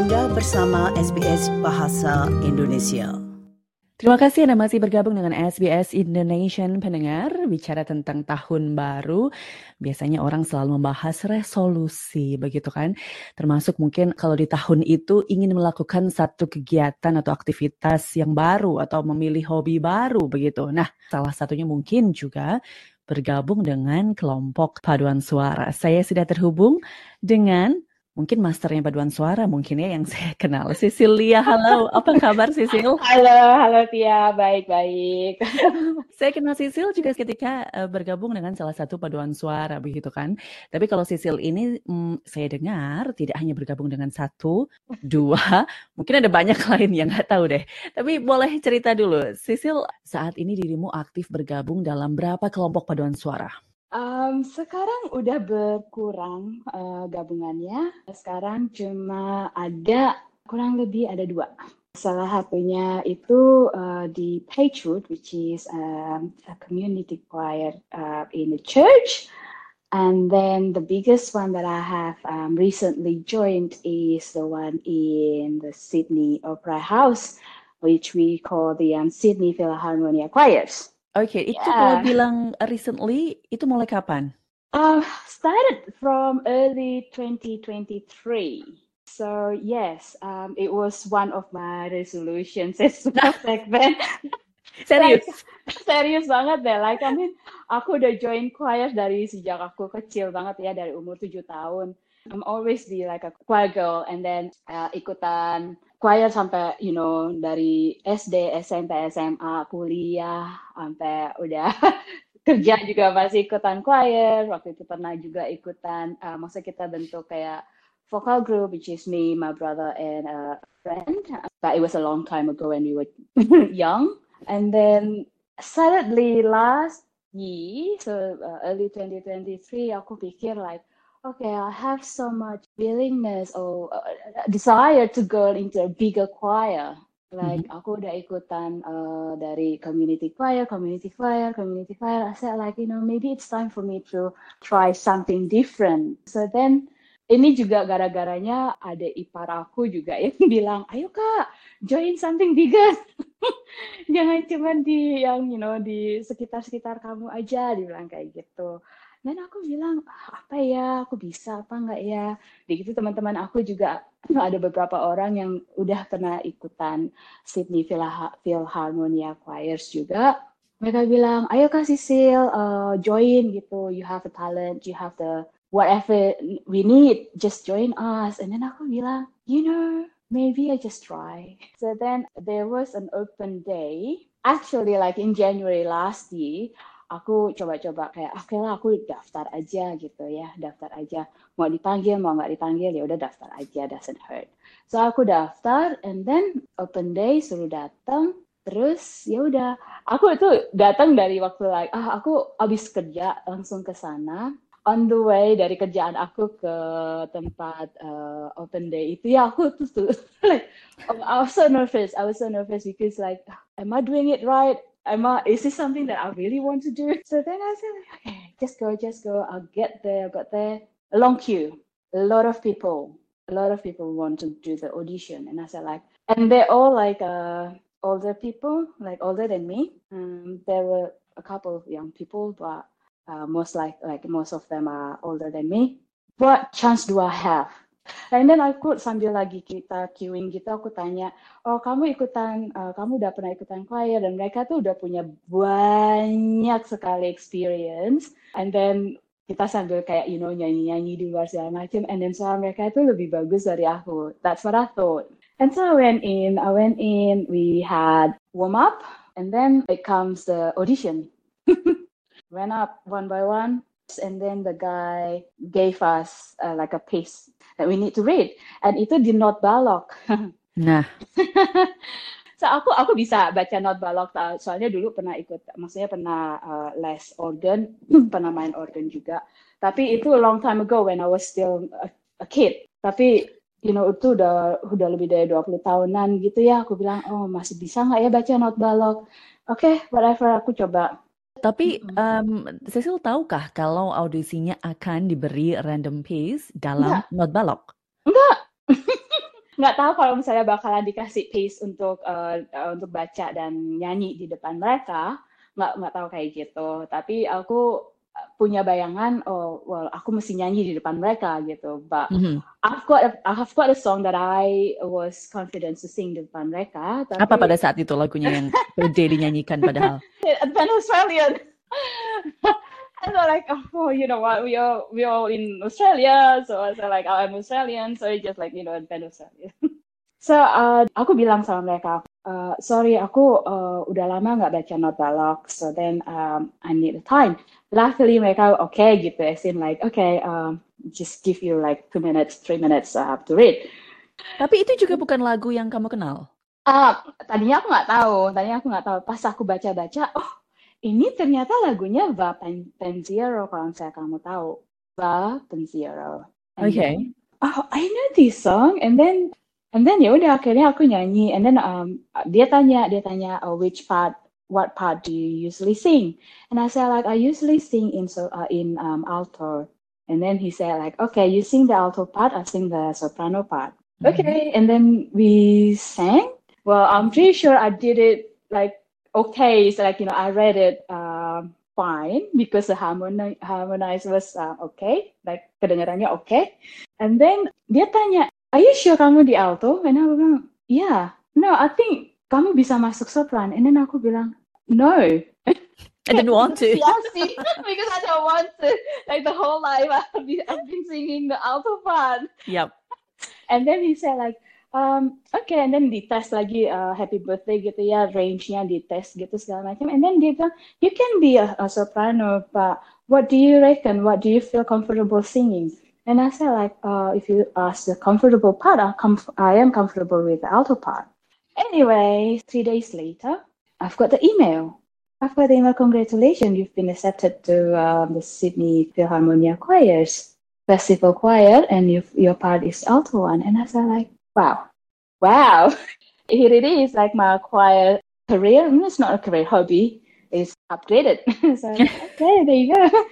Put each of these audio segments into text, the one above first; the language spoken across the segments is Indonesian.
Anda bersama SBS Bahasa Indonesia. Terima kasih Anda masih bergabung dengan SBS Indonesian pendengar bicara tentang tahun baru. Biasanya orang selalu membahas resolusi begitu kan. Termasuk mungkin kalau di tahun itu ingin melakukan satu kegiatan atau aktivitas yang baru atau memilih hobi baru begitu. Nah, salah satunya mungkin juga bergabung dengan kelompok paduan suara. Saya sudah terhubung dengan mungkin masternya paduan suara mungkin ya yang saya kenal. Cecilia, halo. Apa kabar Sisil? Halo, halo Tia. Baik-baik. saya kenal Sisil juga ketika uh, bergabung dengan salah satu paduan suara begitu kan. Tapi kalau Sisil ini hmm, saya dengar tidak hanya bergabung dengan satu, dua, mungkin ada banyak lain yang nggak tahu deh. Tapi boleh cerita dulu. Sisil, saat ini dirimu aktif bergabung dalam berapa kelompok paduan suara? Um, sekarang udah berkurang uh, gabungannya. Sekarang cuma ada kurang lebih ada dua. Salah satunya itu uh, di Pagewood, which is um, a community choir uh, in the church. And then the biggest one that I have um, recently joined is the one in the Sydney Opera House, which we call the um, Sydney Philharmonia Choirs. Oke, itu kalau bilang recently, itu mulai kapan? Uh, started from early 2023. So yes, um, it was one of my resolutions as well back then. Serius? Like, serius banget deh. Like, I mean, aku udah join choir dari sejak aku kecil banget ya, dari umur 7 tahun. I'm always be like a choir girl and then uh, ikutan choir sampai you know dari SD, SMP, SMA, kuliah sampai udah kerja juga masih ikutan choir. Waktu itu pernah juga ikutan uh, masa kita bentuk kayak vocal group which is me, my brother and a friend. But it was a long time ago when we were young. And then suddenly last year, so uh, early 2023 aku pikir like okay, I have so much willingness or uh, desire to go into a bigger choir. Like mm-hmm. aku udah ikutan uh, dari community choir, community choir, community choir. I said like, you know, maybe it's time for me to try something different. So then ini juga gara-garanya ada ipar aku juga yang bilang, ayo kak, join something bigger. Jangan cuma di yang, you know, di sekitar-sekitar kamu aja, dibilang kayak gitu dan aku bilang ah, apa ya aku bisa apa enggak ya? Begitu teman-teman aku juga ada beberapa orang yang udah pernah ikutan Sydney Philharmonia Choirs juga. Mereka bilang ayo kak Sisil uh, join gitu. You have a talent you have the whatever we need just join us. And then aku bilang you know maybe I just try. So then there was an open day. Actually like in January last year aku coba-coba kayak oke okay lah aku daftar aja gitu ya. Daftar aja. Mau dipanggil mau nggak dipanggil ya udah daftar aja doesn't hurt. So aku daftar and then open day suruh datang terus ya udah. Aku itu datang dari waktu like ah aku abis kerja langsung ke sana. On the way dari kerjaan aku ke tempat uh, open day itu ya aku tuh tuh like I was so nervous. I was so nervous because like am I doing it right Emma, is this something that I really want to do? So then I said, okay, just go, just go. I'll get there. I got there. A long queue. A lot of people. A lot of people want to do the audition. And I said, like, and they're all like uh, older people, like older than me. Um, there were a couple of young people, but uh, most like like most of them are older than me. What chance do I have? And then aku sambil lagi kita queuing gitu, aku tanya, oh kamu ikutan, uh, kamu udah pernah ikutan choir dan mereka tuh udah punya banyak sekali experience. And then kita sambil kayak you know nyanyi-nyanyi di luar segala macam. And then suara mereka itu lebih bagus dari aku. That's what I thought. And so I went in, I went in, we had warm up, and then it comes the audition. went up one by one, and then the guy gave us uh, like a piece that we need to read. And itu di not balok. Nah. So aku aku bisa baca not balok soalnya dulu pernah ikut maksudnya pernah uh, les organ pernah main organ juga. Tapi itu a long time ago when I was still a, a kid. Tapi you know itu udah udah lebih dari 20 tahunan gitu ya. Aku bilang oh masih bisa nggak ya baca not balok? Oke okay, whatever aku coba tapi um, Cecil tahukah kalau audisinya akan diberi random piece dalam Enggak. not balok? Enggak. nggak tahu kalau misalnya bakalan dikasih pace untuk uh, untuk baca dan nyanyi di depan mereka nggak nggak tahu kayak gitu tapi aku punya bayangan oh well aku mesti nyanyi di depan mereka gitu. But mm-hmm. I've got a, I've got a song that I was confident to sing di depan mereka tapi... apa pada saat itu lagunya yang pede dinyanyikan padahal? Advent Australian. And so like oh you know what? We all we all in Australia. So I said like oh, I'm Australian. So it's just like you know Advent Australian so uh, aku bilang sama mereka uh, sorry aku uh, udah lama nggak baca not dialogue so then um, I need the time luckily mereka oke okay, gitu as in like okay um, just give you like two minutes three minutes uh, to read. Tapi itu juga bukan lagu yang kamu kenal? Uh, tadinya aku nggak tahu tadinya aku nggak tahu. Pas aku baca-baca oh ini ternyata lagunya Va Penziero kalau saya kamu tahu. Va Penziero. Oke okay. oh I know this song. And then and then ya udah akhirnya aku nyanyi. And then um, dia tanya dia tanya oh, which part what part do you usually sing? And I said, like, I usually sing in so uh, in um, alto. And then he said, like, okay, you sing the alto part, I sing the soprano part. Mm-hmm. Okay, and then we sang. Well, I'm pretty sure I did it like okay. So like you know, I read it uh, fine because the harmoni harmonize was uh, okay, like kedengarannya okay. And then dia tanya, are you sure kamu di alto? And I bilang, yeah. No, I think kamu bisa masuk sopran. And then aku bilang, no. I didn't want to. yes, because I don't want to. Like the whole life, I've been, I've been singing the alto part. Yep. And then he said like, um, okay, and then dites lagi uh, happy birthday gitu ya, range-nya dites gitu segala macam. And then dia bilang, you can be a, a soprano, but what do you reckon? What do you feel comfortable singing? And I said like, uh, if you ask the comfortable part, I, com- I am comfortable with the alto part. Anyway, three days later, I've got the email. I've got the email. Congratulations, you've been accepted to um, the Sydney Philharmonia Choirs Festival Choir, and your part is alto one. And I was like, wow, wow, here it is. Like my choir career. Mm, it's not a career hobby. It's upgraded. so okay, there you go.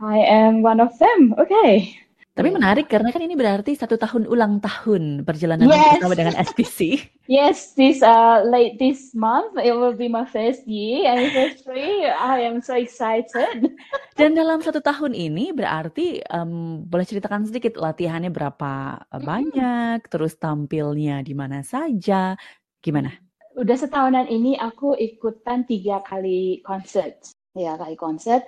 I am one of them. Okay. Tapi iya. menarik karena kan ini berarti satu tahun ulang tahun perjalanan yes. bersama dengan SPC. Yes, this uh, late this month it will be my first year anniversary. I am so excited. Dan dalam satu tahun ini berarti um, boleh ceritakan sedikit latihannya berapa banyak, terus tampilnya di mana saja, gimana? Udah setahunan ini aku ikutan tiga kali konser, ya kali konser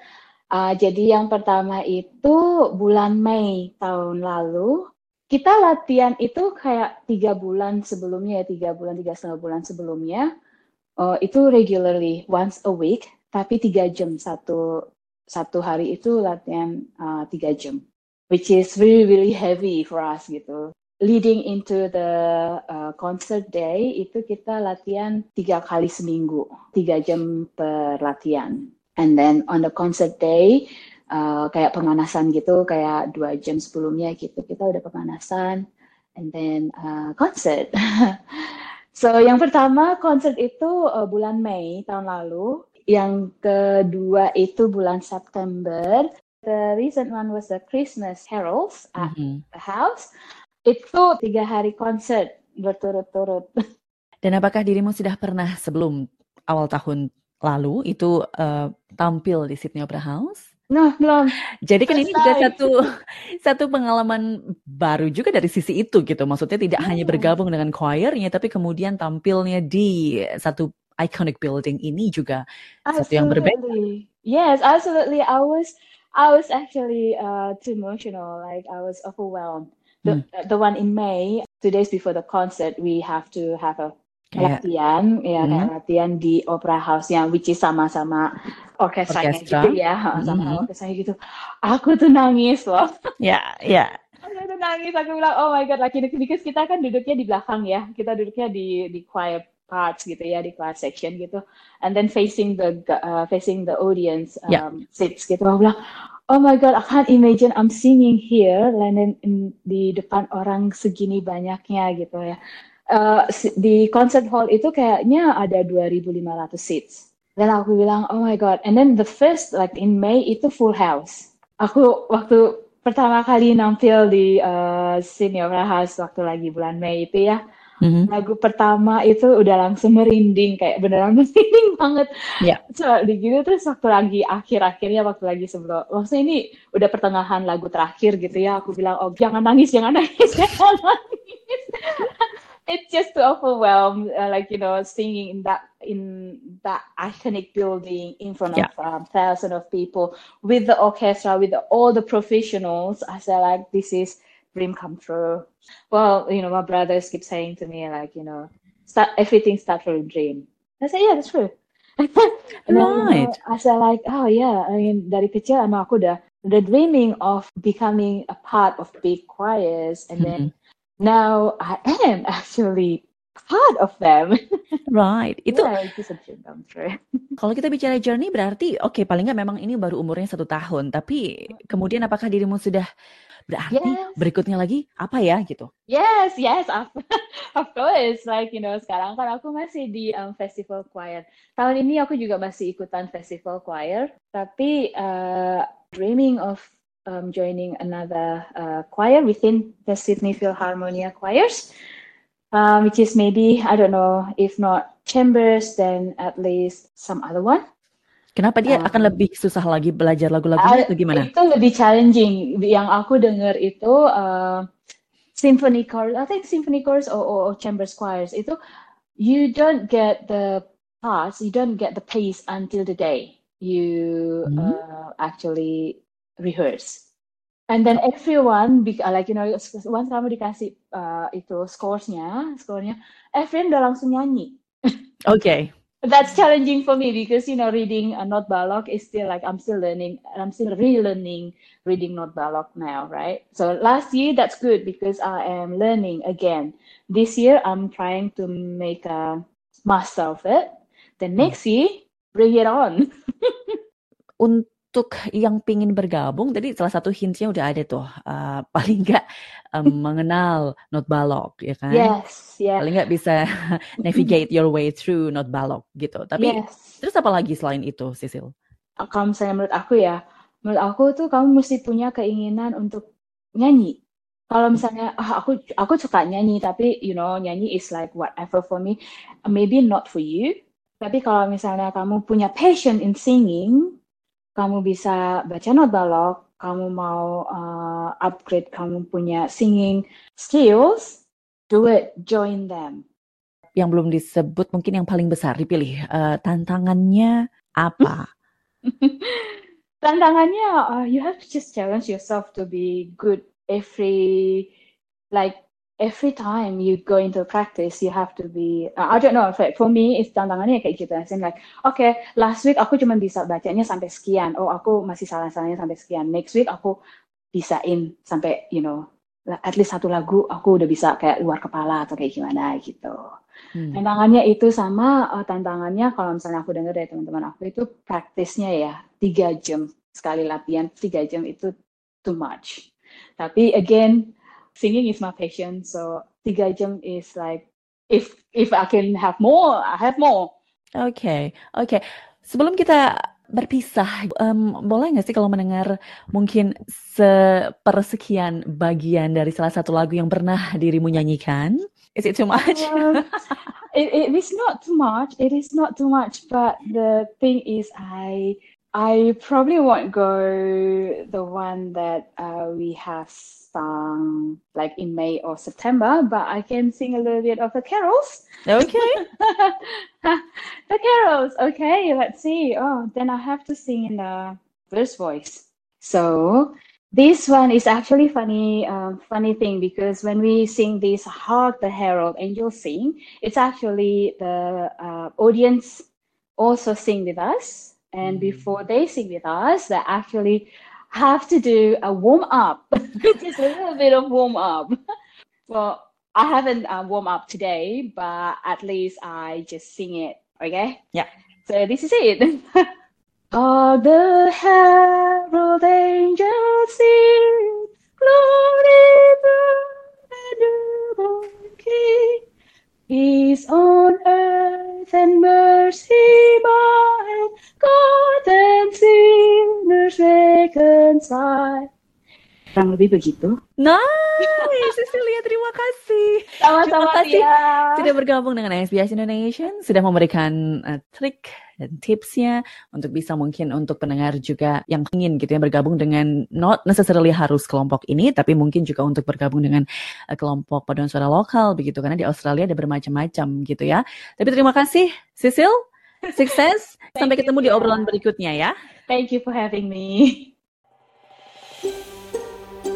Uh, jadi yang pertama itu bulan Mei tahun lalu kita latihan itu kayak tiga bulan sebelumnya ya tiga bulan tiga setengah bulan sebelumnya. Uh, itu regularly once a week tapi tiga jam satu satu hari itu latihan uh, tiga jam which is really really heavy for us gitu. Leading into the uh, concert day itu kita latihan tiga kali seminggu tiga jam per latihan And then on the concert day, uh, kayak pemanasan gitu, kayak dua jam sebelumnya gitu, kita udah pemanasan, and then uh, concert. so yang pertama concert itu uh, bulan Mei tahun lalu, yang kedua itu bulan September. The recent one was the Christmas carols at mm-hmm. the house. Itu tiga hari concert berturut-turut. Dan apakah dirimu sudah pernah sebelum awal tahun lalu itu uh, tampil di Sydney Opera House. Nah, belum. Jadi kan ini juga satu satu pengalaman baru juga dari sisi itu gitu. Maksudnya tidak hanya hmm. bergabung dengan choirnya, tapi kemudian tampilnya di satu iconic building ini juga absolutely. satu yang berbeda. Yes, absolutely. I was I was actually uh, too emotional. Like I was overwhelmed. The hmm. the one in May, two days before the concert, we have to have a kayak, latihan ya hmm. kayak latihan di opera house yang which is sama-sama orkestranya Orkestra. gitu ya sama hmm. orkestranya gitu aku tuh nangis loh ya ya aku tuh nangis aku bilang oh my god lagi because kita kan duduknya di belakang ya kita duduknya di di choir parts gitu ya di class section gitu and then facing the uh, facing the audience um, yeah. seats gitu aku bilang oh my god I can't imagine I'm singing here dan di depan orang segini banyaknya gitu ya uh, di concert hall itu kayaknya ada 2.500 seats. Dan aku bilang, oh my god. And then the first, like in May itu full house. Aku waktu pertama kali nampil di uh, Senior House waktu lagi bulan Mei itu ya. Mm-hmm. Lagu pertama itu udah langsung merinding kayak beneran merinding banget. Yeah. So di gitu terus waktu lagi akhir-akhirnya waktu lagi sebelum maksudnya ini udah pertengahan lagu terakhir gitu ya aku bilang oh jangan nangis jangan nangis jangan nangis. It's just overwhelmed, uh, like you know, singing in that in that iconic building in front yeah. of um, thousands of people with the orchestra, with the, all the professionals. I said like this is dream come true. Well, you know, my brothers keep saying to me like, you know, start everything starts from a dream. I said, yeah, that's true. and right. Then, I said like, oh yeah, I mean dari kecil emang aku udah udah dreaming of becoming a part of big choirs, and mm-hmm. then now I am actually part of them. right. Itu yeah, it's a dream come true. Kalau kita bicara journey berarti oke okay, paling nggak memang ini baru umurnya satu tahun, tapi kemudian apakah dirimu sudah Berarti yes. berikutnya lagi apa ya gitu? Yes, yes, of, of course. Like you know, sekarang kan aku masih di um, festival choir. Tahun ini aku juga masih ikutan festival choir, tapi uh, dreaming of um, joining another uh, choir within the Sydney Philharmonia choirs, um, which is maybe I don't know if not chambers, then at least some other one. Kenapa dia uh, akan lebih susah lagi belajar lagu-lagunya atau gimana? Itu lebih challenging. Yang aku dengar itu uh, symphony chorus, I think symphony chorus or, or, or chamber choirs itu you don't get the parts, you don't get the pace until the day you hmm. uh, actually rehearse. And then everyone, like you know, once kamu dikasih uh, itu scoresnya, skornya, everyone udah langsung nyanyi. Oke. Okay that's challenging for me because you know reading a note balok is still like I'm still learning and I'm still relearning reading note balok now, right? So last year that's good because I am learning again. This year I'm trying to make a master of it. The next year, bring it on. untuk yang pingin bergabung, tadi salah satu hintsnya udah ada tuh, uh, paling nggak um, mengenal not balok, ya kan? Yes, yeah. Paling nggak bisa navigate your way through not balok gitu. Tapi yes. terus apa lagi selain itu, Sisil? Kalau misalnya menurut aku ya, menurut aku tuh kamu mesti punya keinginan untuk nyanyi. Kalau misalnya ah, aku aku suka nyanyi tapi you know nyanyi is like whatever for me, maybe not for you. Tapi kalau misalnya kamu punya passion in singing, kamu bisa baca not balok, kamu mau uh, upgrade kamu punya singing skills, do it, join them. Yang belum disebut mungkin yang paling besar dipilih uh, tantangannya apa? tantangannya uh, you have to just challenge yourself to be good every like every time you go into practice, you have to be. Uh, I don't know. For me, it's tantangannya kayak gitu. As like, okay, last week aku cuma bisa bacanya sampai sekian. Oh, aku masih salah-salahnya sampai sekian. Next week aku bisain sampai, you know, at least satu lagu aku udah bisa kayak luar kepala atau kayak gimana gitu. Hmm. Tantangannya itu sama uh, tantangannya kalau misalnya aku dengar dari teman-teman aku itu praktisnya ya tiga jam sekali latihan tiga jam itu too much. Tapi again singing is my passion. So tiga jam is like if if I can have more, I have more. Oke, okay, oke. Okay. Sebelum kita berpisah, um, boleh nggak sih kalau mendengar mungkin sepersekian bagian dari salah satu lagu yang pernah dirimu nyanyikan? Is it too much? Um, it, it is not too much. It is not too much. But the thing is, I I probably won't go the one that uh, we have song like in May or September, but I can sing a little bit of the carols. Okay. the carols. Okay, let's see. Oh, then I have to sing in the verse voice. So this one is actually funny, uh, funny thing because when we sing this "Hark the Herald Angels Sing," it's actually the uh, audience also sing with us, and mm. before they sing with us, they actually have to do a warm up, just a little bit of warm up. well, I haven't uh, warm up today, but at least I just sing it. Okay. Yeah. So this is it. All the herald angels sing, reconcile. kurang lebih begitu. Nah, Cecilia terima kasih. Sama-sama Terima kasih sudah bergabung dengan SBS Indonesia, sudah memberikan uh, trik dan tipsnya untuk bisa mungkin untuk pendengar juga yang ingin gitu ya bergabung dengan not necessarily harus kelompok ini, tapi mungkin juga untuk bergabung dengan uh, kelompok paduan suara lokal begitu karena di Australia ada bermacam-macam gitu ya. Tapi terima kasih Cecil, sukses, sampai you, ketemu di obrolan berikutnya ya. Thank you for having me.